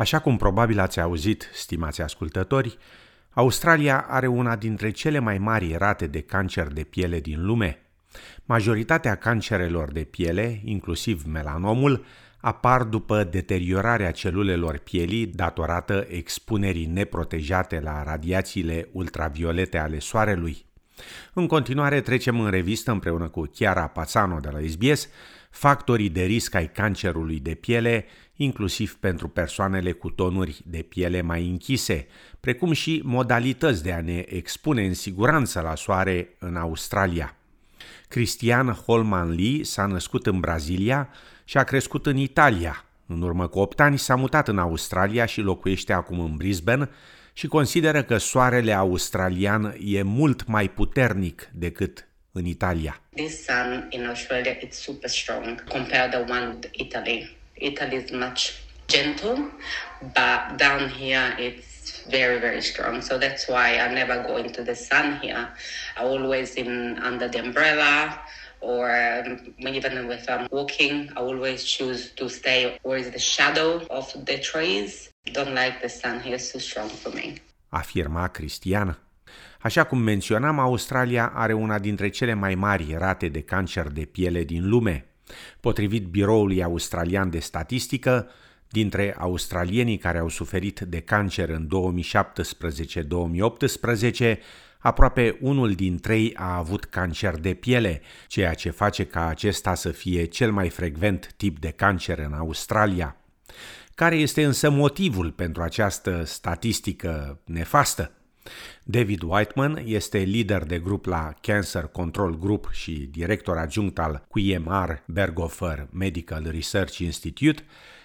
Așa cum probabil ați auzit, stimați ascultători, Australia are una dintre cele mai mari rate de cancer de piele din lume. Majoritatea cancerelor de piele, inclusiv melanomul, apar după deteriorarea celulelor pielii datorată expunerii neprotejate la radiațiile ultraviolete ale soarelui. În continuare trecem în revistă împreună cu Chiara Pazano de la SBS factorii de risc ai cancerului de piele, inclusiv pentru persoanele cu tonuri de piele mai închise, precum și modalități de a ne expune în siguranță la soare în Australia. Cristian Holman Lee s-a născut în Brazilia și a crescut în Italia. În urmă cu 8 ani s-a mutat în Australia și locuiește acum în Brisbane și consideră că soarele australian e mult mai puternic decât în Italia. This sun in Australia is super strong compared to the one in Italy. Italy is much gentle, but down here it's very very strong. So that's why I never go into the sun here. I always in under the umbrella or um, even if I'm walking, I always choose to stay where is the shadow of the trees. Don't like the sun here, it's too strong for me. Afirma Cristiana. Așa cum menționam, Australia are una dintre cele mai mari rate de cancer de piele din lume. Potrivit Biroului Australian de Statistică, dintre australienii care au suferit de cancer în 2017-2018, aproape unul din trei a avut cancer de piele, ceea ce face ca acesta să fie cel mai frecvent tip de cancer în Australia. Care este însă motivul pentru această statistică nefastă? David Whiteman este lider de grup la Cancer Control Group și director adjunct al QMR Berghofer Medical Research Institute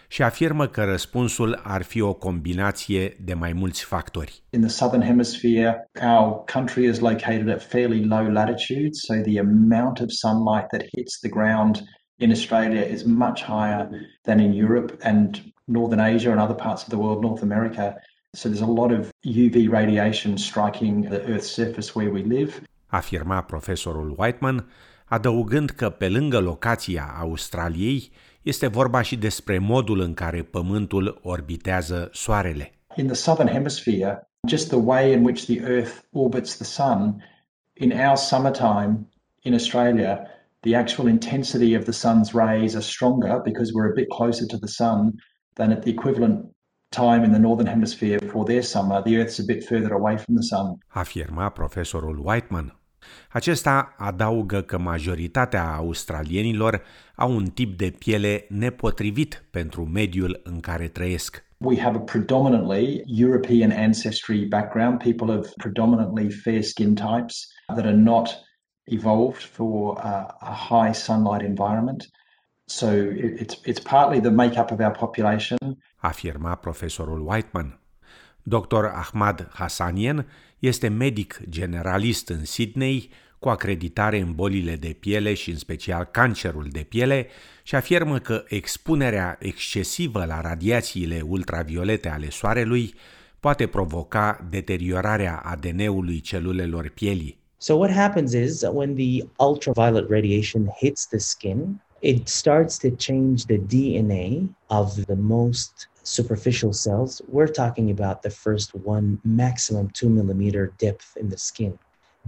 și afirmă că răspunsul ar fi o combinație de mai mulți factori. In the southern hemisphere, our country is located at fairly low latitudes, so the amount of sunlight that hits the ground in Australia is much higher than in Europe and Northern Asia and other parts of the world, North America. So there's a lot of UV radiation striking the Earth's surface where we live. Afirma profesorul Whiteman, adăugând că pe lângă locația Australiei este vorba și despre modul în care Pământul orbitează Soarele. In the southern hemisphere, just the way in which the Earth orbits the sun, in our summertime in Australia, the actual intensity of the sun's rays are stronger because we're a bit closer to the sun than at the equivalent time in the northern hemisphere for their summer, the Earth's a bit further away from the sun. Afirma profesorul Whiteman. Acesta adaugă că majoritatea australienilor au un tip de piele nepotrivit pentru mediul în care trăiesc. We have a predominantly European ancestry background, people of predominantly fair skin types that are not evolved for a, a high sunlight environment. So it's, it's partly the makeup of our population. Afirma profesorul Whiteman. Dr. Ahmad Hassanien este medic generalist în Sydney cu acreditare în bolile de piele și în special cancerul de piele și afirmă că expunerea excesivă la radiațiile ultraviolete ale soarelui poate provoca deteriorarea ADN-ului celulelor pielii. So what happens is when the ultraviolet radiation hits the skin, it starts to change the DNA of the most superficial cells. We're talking about the first one, maximum two millimeter depth in the skin.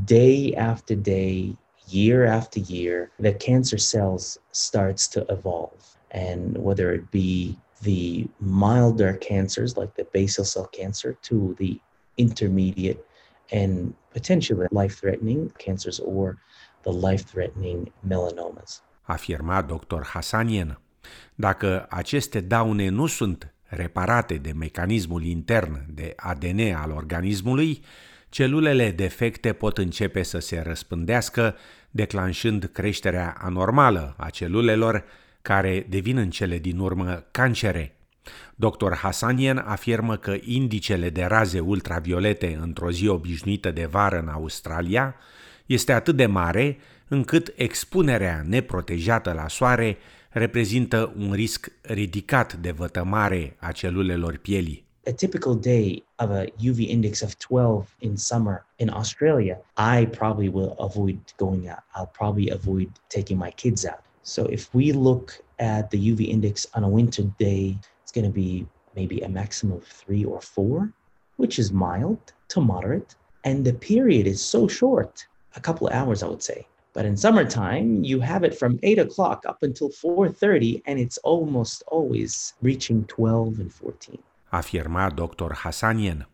Day after day, year after year, the cancer cells starts to evolve. And whether it be the milder cancers like the basal cell cancer to the intermediate and potentially life-threatening cancers or the life-threatening melanomas. afirma dr. Hasanien. Dacă aceste daune nu sunt reparate de mecanismul intern de ADN al organismului, celulele defecte pot începe să se răspândească, declanșând creșterea anormală a celulelor, care devin în cele din urmă cancere. Dr. Hasanien afirmă că indicele de raze ultraviolete într-o zi obișnuită de vară în Australia este atât de mare încât expunerea neprotejată la soare reprezintă un risc ridicat de vătămare a celulelor pielii. A typical day of a UV index of 12 in summer in Australia, I probably will avoid going out. I'll probably avoid taking my kids out. So if we look at the UV index on a winter day, it's going to be maybe a maximum of three or four, which is mild to moderate. And the period is so short, a couple of hours, I would say. But in summertime, you have it from 8 o'clock up until 4.30, and it's almost always reaching 12 and 14. Afirma Dr. Hassanian.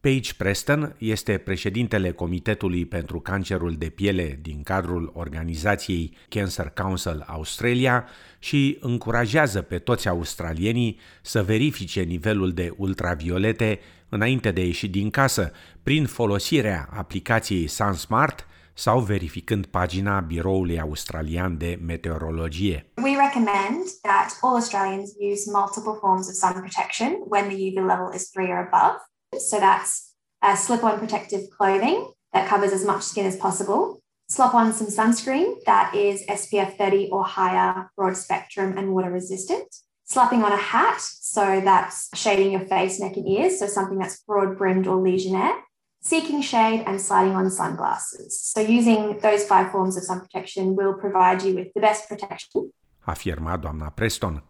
Paige Preston este președintele Comitetului pentru Cancerul de Piele din cadrul organizației Cancer Council Australia și încurajează pe toți australienii să verifice nivelul de ultraviolete înainte de a ieși din casă prin folosirea aplicației SunSmart sau verificând pagina Biroului Australian de Meteorologie. We recommend that all Australians use multiple forms of sun protection when the UV level is 3 or above. So that's uh, slip on protective clothing that covers as much skin as possible. Slop on some sunscreen that is SPF 30 or higher, broad spectrum, and water resistant. Slapping on a hat, so that's shading your face, neck, and ears, so something that's broad brimmed or legionnaire. Seeking shade and sliding on sunglasses. So, using those five forms of sun protection will provide you with the best protection. Afirma doamna Preston.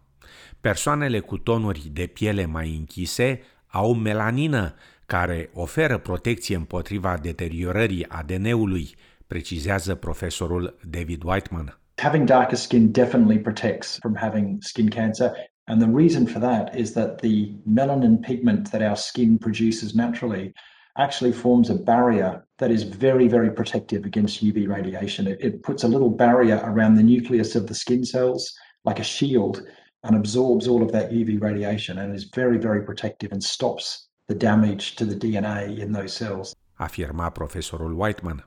Persoanele cu tonuri de piele mai închise au melanină, care oferă protecție împotriva deteriorării ADN-ului, precizează profesorul David Whiteman. Having darker skin definitely protects from having skin cancer. And the reason for that is that the melanin pigment that our skin produces naturally actually forms a barrier that is very, very protective against UV radiation. It, it, puts a little barrier around the nucleus of the skin cells, like a shield, and absorbs all of that UV radiation and is very, very protective and stops the damage to the DNA in those cells. Afirma profesorul Whiteman.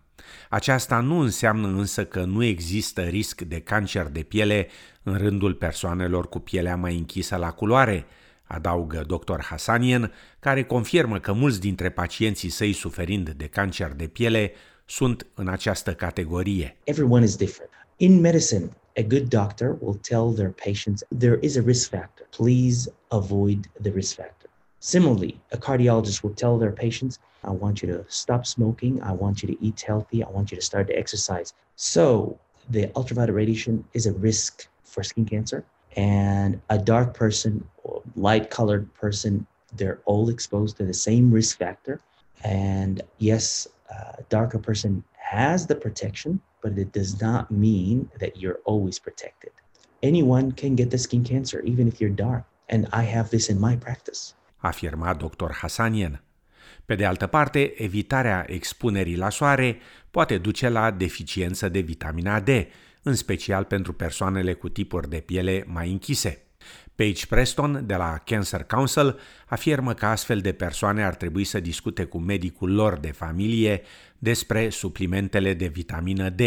Aceasta nu înseamnă însă că nu există risc de cancer de piele în rândul persoanelor cu pielea mai închisă la culoare, adaugă dr. Hasanien, care confirmă că mulți dintre pacienții săi suferind de cancer de piele sunt în această categorie. Everyone is different. In medicine, a good doctor will tell their patients there is a risk factor. Please avoid the risk factor. Similarly, a cardiologist will tell their patients, I want you to stop smoking, I want you to eat healthy, I want you to start to exercise. So, the ultraviolet radiation is a risk for skin cancer. And a dark person, or light colored person, they're all exposed to the same risk factor. And yes, a darker person has the protection, but it does not mean that you're always protected. Anyone can get the skin cancer, even if you're dark. And I have this in my practice. Afirma Dr. Hassanian. Pe de altă parte, evitarea expunerii la soare poate duce la deficiență de vitamina D, în special pentru persoanele cu tipuri de piele mai închise. Paige Preston de la Cancer Council afirmă că astfel de persoane ar trebui să discute cu medicul lor de familie despre suplimentele de vitamină D,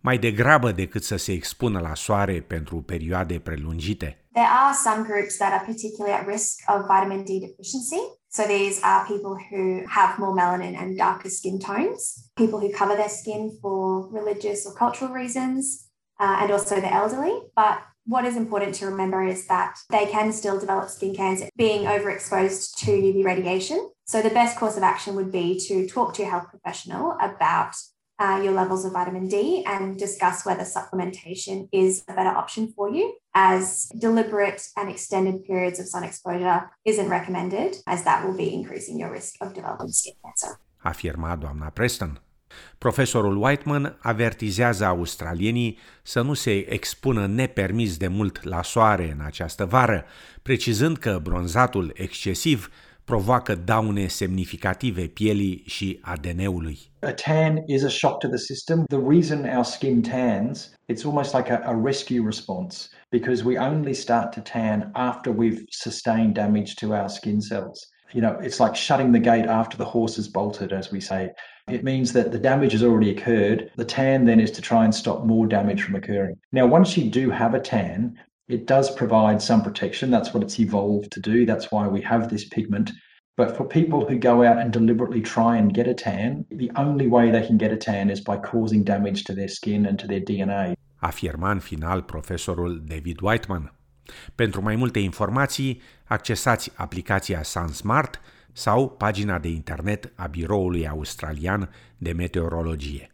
mai degrabă decât să se expună la soare pentru perioade prelungite. There are some groups that are particularly at risk of vitamin D deficiency. So these are people who have more melanin and darker skin tones, people who cover their skin for religious or cultural reasons, uh, and also the elderly. But what is important to remember is that they can still develop skin cancer being overexposed to UV radiation. So the best course of action would be to talk to your health professional about uh, your levels of vitamin D and discuss whether supplementation is a better option for you, as deliberate and extended periods of sun exposure isn't recommended, as that will be increasing your risk of developing skin cancer. Afirma doamna Preston. Profesorul Whiteman avertizează australienii să nu se expună nepermis de mult la soare în această vară, precizând că bronzatul excesiv provoacă daune semnificative pielii și ADN-ului. A tan is a shock to the system. The reason our skin tans, it's almost like a, a rescue response because we only start to tan after we've sustained damage to our skin cells. You know, it's like shutting the gate after the horse has bolted, as we say. It means that the damage has already occurred. The tan then is to try and stop more damage from occurring. Now, once you do have a tan, it does provide some protection. That's what it's evolved to do. That's why we have this pigment. But for people who go out and deliberately try and get a tan, the only way they can get a tan is by causing damage to their skin and to their DNA. Afirma în final profesorul David Whiteman. Pentru mai multe informații, accesați aplicația SunSmart sau pagina de internet a Biroului Australian de Meteorologie.